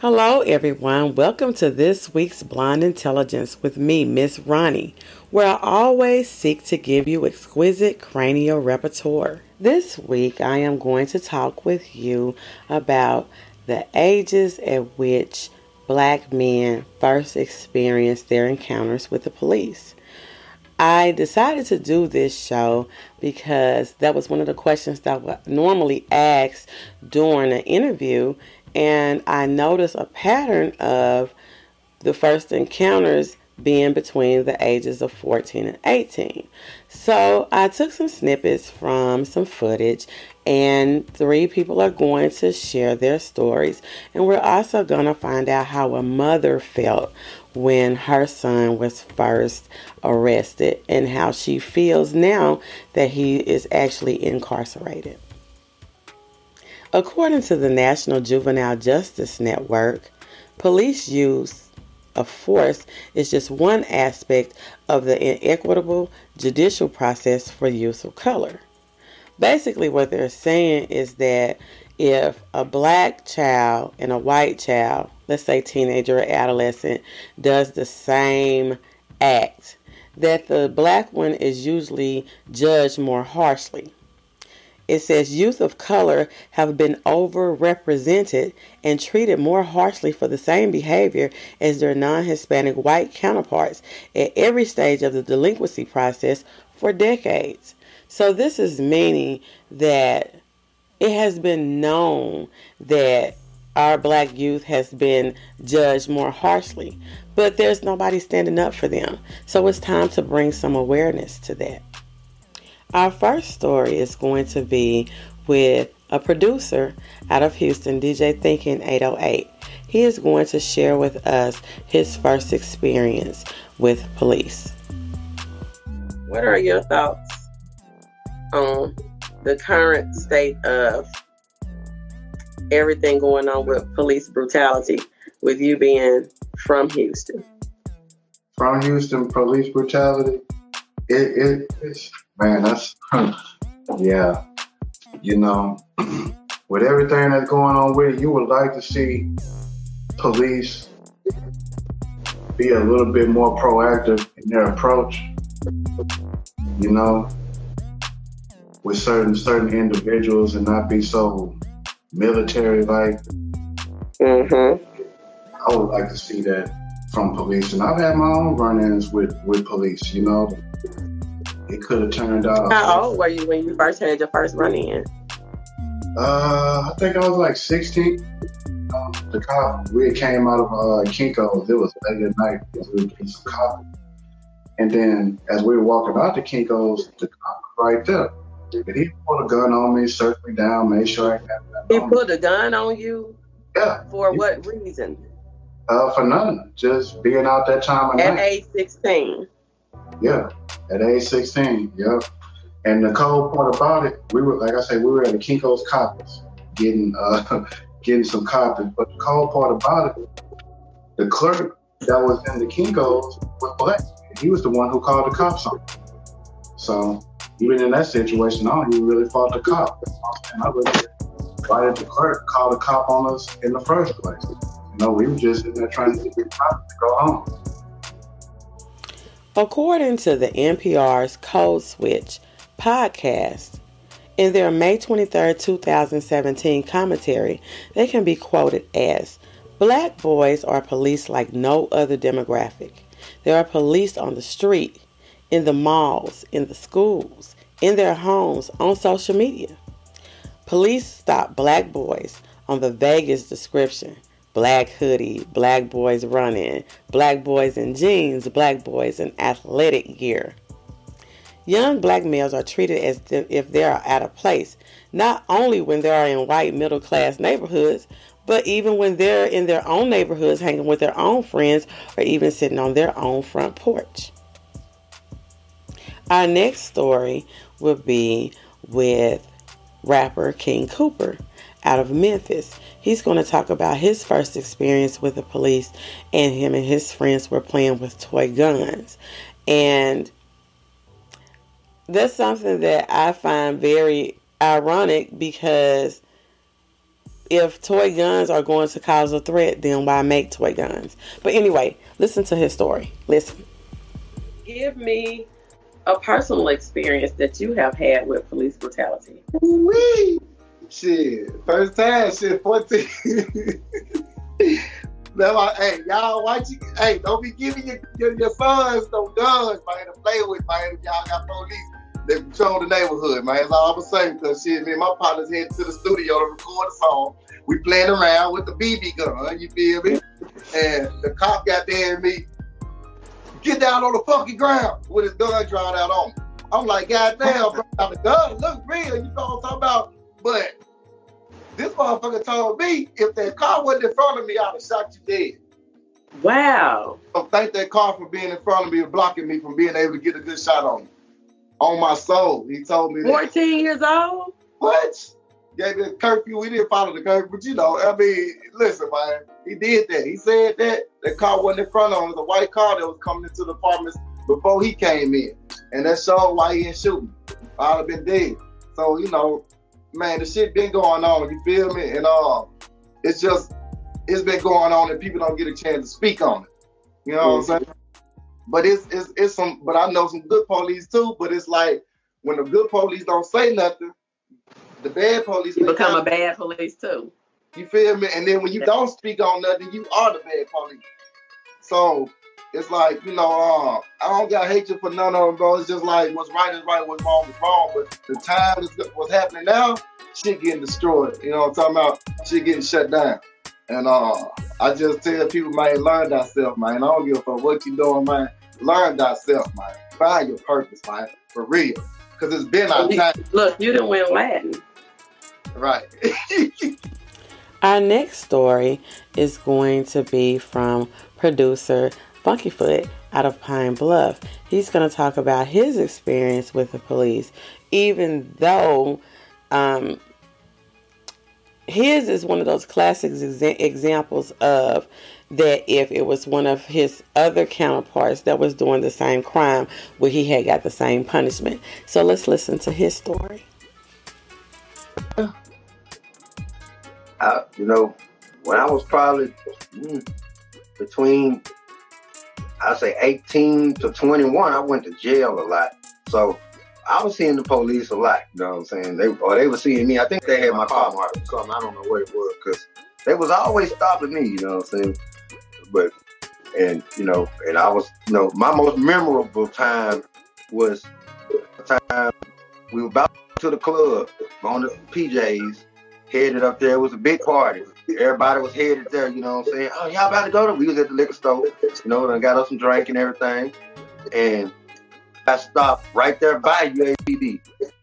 Hello, everyone. Welcome to this week's Blonde Intelligence with me, Miss Ronnie, where I always seek to give you exquisite cranial repertoire. This week, I am going to talk with you about the ages at which black men first experience their encounters with the police. I decided to do this show because that was one of the questions that I normally ask during an interview, and I noticed a pattern of the first encounters being between the ages of 14 and 18. So I took some snippets from some footage, and three people are going to share their stories. And we're also going to find out how a mother felt when her son was first arrested and how she feels now that he is actually incarcerated. According to the National Juvenile Justice Network, police use of force is just one aspect of the inequitable judicial process for use of color. Basically, what they're saying is that if a black child and a white child, let's say teenager or adolescent, does the same act, that the black one is usually judged more harshly it says youth of color have been overrepresented and treated more harshly for the same behavior as their non Hispanic white counterparts at every stage of the delinquency process for decades. So, this is meaning that it has been known that our black youth has been judged more harshly, but there's nobody standing up for them. So, it's time to bring some awareness to that. Our first story is going to be with a producer out of Houston, DJ Thinking 808. He is going to share with us his first experience with police. What are your thoughts on the current state of everything going on with police brutality, with you being from Houston? From Houston, police brutality, it, it, it's man, that's yeah. You know, with everything that's going on with it, you would like to see police be a little bit more proactive in their approach. You know, with certain certain individuals and not be so military like. Mm-hmm. I would like to see that from police, and I've had my own run-ins with with police. You know, it could have turned out. How old were you when you first had your first run in? Uh, I think I was like 16. Um, the cop, we came out of uh, Kinko's. It was late at night. We were getting some coffee. And then as we were walking out to Kinko's, the cop was right there. And he pulled a gun on me, searched me down, made sure I had He put a gun on you? Yeah. For what reason? Uh, for nothing. Just being out that time of At night. At age 16? Yeah, at age 16. Yep. And the cold part about it, we were like I said, we were at the Kinko's Coppers getting uh getting some copies. But the cold part about it, the clerk that was in the Kinko's was black. He was the one who called the cops on. Me. So even in that situation, I don't even really fault the cop. I really, why did the clerk call the cop on us in the first place? You know, we were just in there trying to get the cop to go home. According to the NPR's Code Switch podcast, in their May 23, 2017 commentary, they can be quoted as Black boys are police like no other demographic. There are police on the street, in the malls, in the schools, in their homes, on social media. Police stop black boys on the vaguest description black hoodie, black boys running, black boys in jeans, black boys in athletic gear. Young black males are treated as if they are out of place, not only when they are in white middle class neighborhoods, but even when they're in their own neighborhoods hanging with their own friends or even sitting on their own front porch. Our next story will be with rapper King Cooper out of Memphis. He's going to talk about his first experience with the police, and him and his friends were playing with toy guns. And that's something that I find very ironic because if toy guns are going to cause a threat, then why make toy guns? But anyway, listen to his story. Listen. Give me a personal experience that you have had with police brutality. Wee! Shit. First time, shit, 14. That's why, hey, y'all watch it. Hey, don't be giving your, your, your sons no guns, man, to play with, man. if Y'all got police. They control the neighborhood, man. That's all I'm saying. Because shit, me and my partners headed to the studio to record a song. We playing around with the BB gun, you feel me? And the cop got there and me, get down on the fucking ground with his gun drawn out on me. I'm like, God damn, bro, the gun look real, you know what I'm talking about? But this motherfucker told me if that car wasn't in front of me, I'd have shot you dead. Wow. So thank that car for being in front of me and blocking me from being able to get a good shot on me. On my soul. He told me 14 that. years old? What? Gave me a curfew. We didn't follow the curfew, but you know, I mean, listen, man. He did that. He said that the car wasn't in front of him. It was a white car that was coming into the apartments before he came in. And that showed why he didn't shoot me. I'd have been dead. So, you know, man, the shit been going on, you feel me? And uh, it's just, it's been going on and people don't get a chance to speak on it. You know what I'm saying? But it's, it's, it's some, but I know some good police too, but it's like, when the good police don't say nothing, the bad police you become a bad police too. You feel me? And then when you don't speak on nothing, you are the bad police. So it's like, you know, uh, I don't got hatred for none of them, bro. It's just like what's right is right, what's wrong is wrong. But the time is what's happening now, shit getting destroyed. You know what I'm talking about? Shit getting shut down. And uh, I just tell people, man, learn thyself, man. I don't give a fuck what you doing, man. Learn thyself, man. Find your purpose, man. For real. Because it's been our time. Look, you didn't win Latin. Right. Our next story is going to be from producer Funkyfoot out of Pine Bluff. He's going to talk about his experience with the police, even though um, his is one of those classic exa- examples of that if it was one of his other counterparts that was doing the same crime where he had got the same punishment. So let's listen to his story. I, you know, when I was probably mm, between, I say 18 to 21, I went to jail a lot. So I was seeing the police a lot. You know what I'm saying? They or they were seeing me. I think they had my car marked or something. I don't know what it was because they was always stopping me. You know what I'm saying? But and you know, and I was, you know, my most memorable time was the time we were about to the club on the PJs headed up there. It was a big party. Everybody was headed there, you know what I'm saying? Oh, y'all about to go to? We was at the liquor store, you know, and got us some drink and everything. And I stopped right there by UAPD.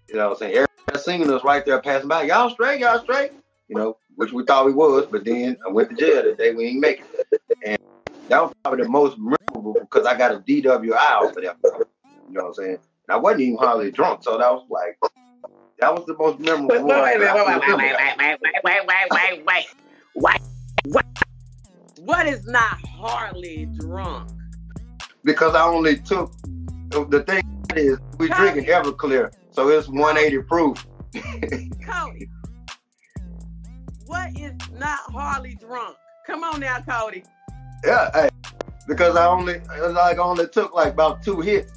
You know what I'm saying? Everybody singing us right there passing by. Y'all straight, y'all straight. You know, which we thought we was, but then I went to jail that day. We ain't make it. And that was probably the most memorable because I got a DWI off of that. You know what I'm saying? And I wasn't even hardly drunk, so that was like that was the most memorable. Wait, wait, wait, wait, wait, wait, wait, wait, wait, wait, wait, wait, wait. What is not hardly drunk? Because I only took the thing is we drinking Everclear, so it's 180 proof. Cody, what is not hardly drunk? Come on now, Cody. Yeah, hey, because I only like only took like about two hits,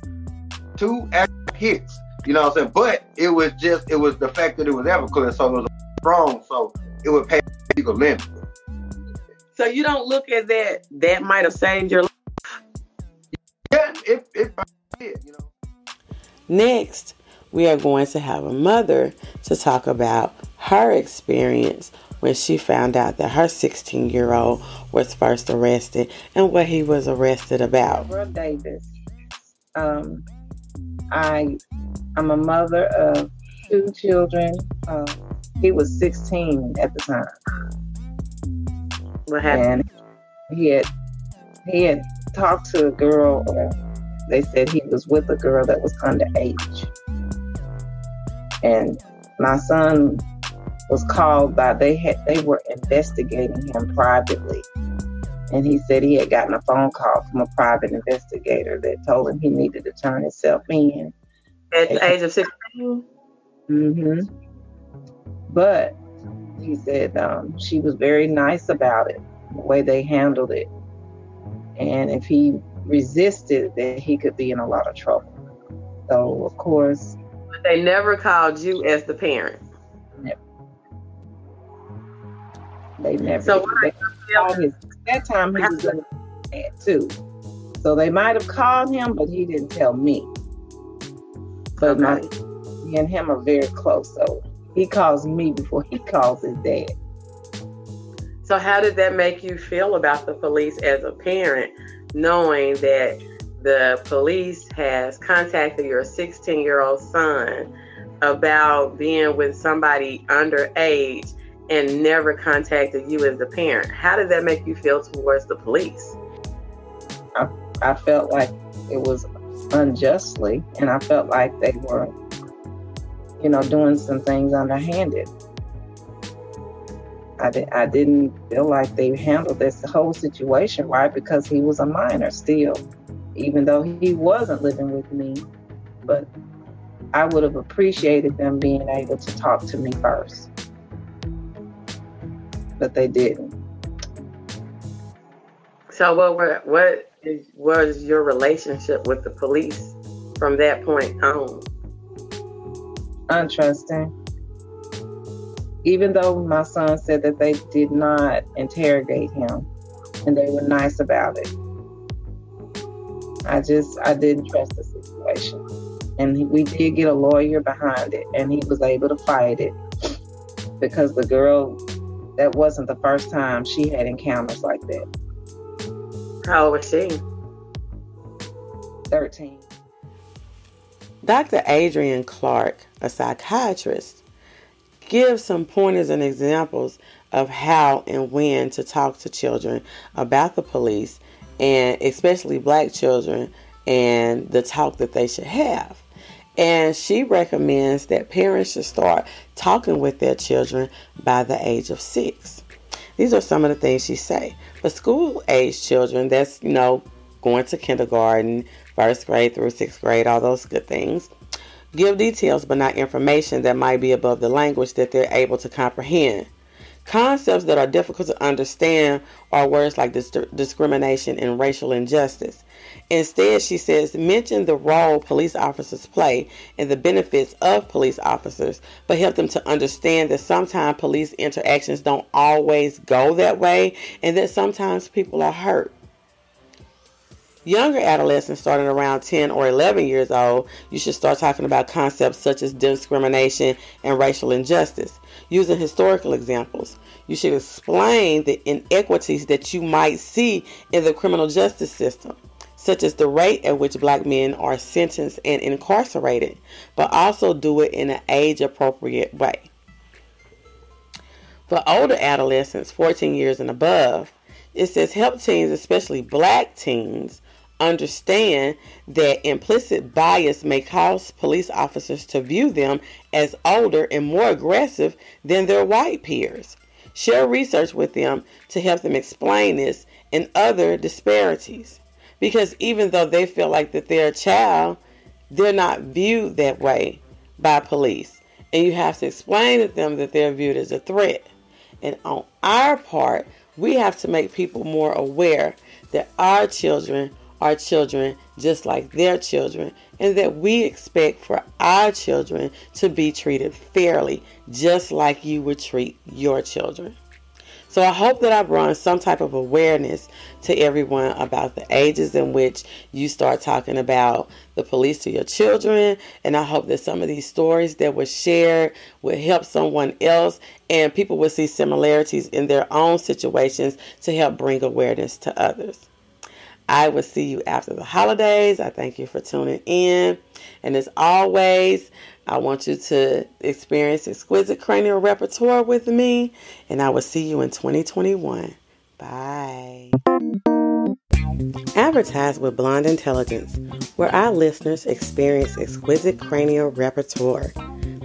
two hits. You know what I'm saying? But it was just it was the fact that it was Everclear, so it was strong, so it would pay legal limit. So you don't look at that that might have saved your life. Yeah, it it did, you know. Next, we are going to have a mother to talk about her experience when she found out that her 16 year old was first arrested and what he was arrested about. Deborah Davis. Um, I I'm a mother of two children. Uh, he was 16 at the time. What happened? And he had he had talked to a girl. Or they said he was with a girl that was underage. And my son was called by they had they were investigating him privately. And he said he had gotten a phone call from a private investigator that told him he needed to turn himself in at the age of 16? Mm-hmm. But he said um, she was very nice about it, the way they handled it. And if he resisted, then he could be in a lot of trouble. So, of course. But they never called you as the parent. Never. They never. So, they his, that time he was in too. So they might have called him, but he didn't tell me. But okay. my me and him are very close, so he calls me before he calls his dad. So how did that make you feel about the police as a parent, knowing that the police has contacted your 16 year old son about being with somebody underage and never contacted you as the parent? How did that make you feel towards the police? I, I felt like it was unjustly, and I felt like they were you know, doing some things underhanded. I, di- I didn't feel like they handled this whole situation right because he was a minor still, even though he wasn't living with me. But I would have appreciated them being able to talk to me first. But they didn't. So what were, what was your relationship with the police from that point on? Untrusting. Even though my son said that they did not interrogate him and they were nice about it. I just I didn't trust the situation. And we did get a lawyer behind it and he was able to fight it because the girl that wasn't the first time she had encounters like that. How old was she? 13. Dr. Adrian Clarke, a psychiatrist, gives some pointers and examples of how and when to talk to children about the police and especially black children and the talk that they should have. And she recommends that parents should start talking with their children by the age of six. These are some of the things she say. For school age children, that's you know going to kindergarten, first grade through sixth grade, all those good things. Give details but not information that might be above the language that they're able to comprehend. Concepts that are difficult to understand are words like dis- discrimination and racial injustice. Instead, she says, mention the role police officers play and the benefits of police officers, but help them to understand that sometimes police interactions don't always go that way and that sometimes people are hurt. Younger adolescents, starting around 10 or 11 years old, you should start talking about concepts such as discrimination and racial injustice. Using historical examples, you should explain the inequities that you might see in the criminal justice system, such as the rate at which black men are sentenced and incarcerated, but also do it in an age appropriate way. For older adolescents, 14 years and above, it says help teens, especially black teens, understand that implicit bias may cause police officers to view them as older and more aggressive than their white peers. Share research with them to help them explain this and other disparities. Because even though they feel like that they're a child, they're not viewed that way by police. And you have to explain to them that they're viewed as a threat. And on our part, we have to make people more aware that our children our children just like their children, and that we expect for our children to be treated fairly, just like you would treat your children. So I hope that I brought some type of awareness to everyone about the ages in which you start talking about the police to your children. And I hope that some of these stories that were shared will help someone else and people will see similarities in their own situations to help bring awareness to others. I will see you after the holidays. I thank you for tuning in. And as always, I want you to experience exquisite cranial repertoire with me. And I will see you in 2021. Bye. Advertise with Blonde Intelligence, where our listeners experience exquisite cranial repertoire.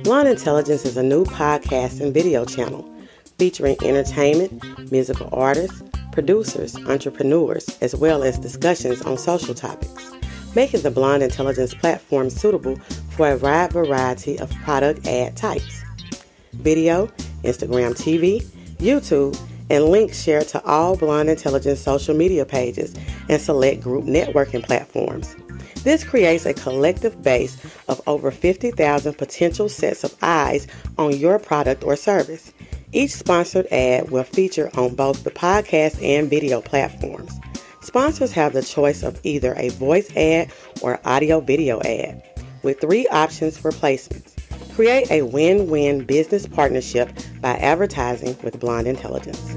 Blonde Intelligence is a new podcast and video channel featuring entertainment, musical artists, producers, entrepreneurs, as well as discussions on social topics, making the Blonde Intelligence platform suitable for a wide variety of product ad types. Video, Instagram TV, YouTube, and links shared to all Blonde Intelligence social media pages and select group networking platforms. This creates a collective base of over 50,000 potential sets of eyes on your product or service. Each sponsored ad will feature on both the podcast and video platforms. Sponsors have the choice of either a voice ad or audio video ad, with three options for placements. Create a win win business partnership by advertising with Blonde Intelligence.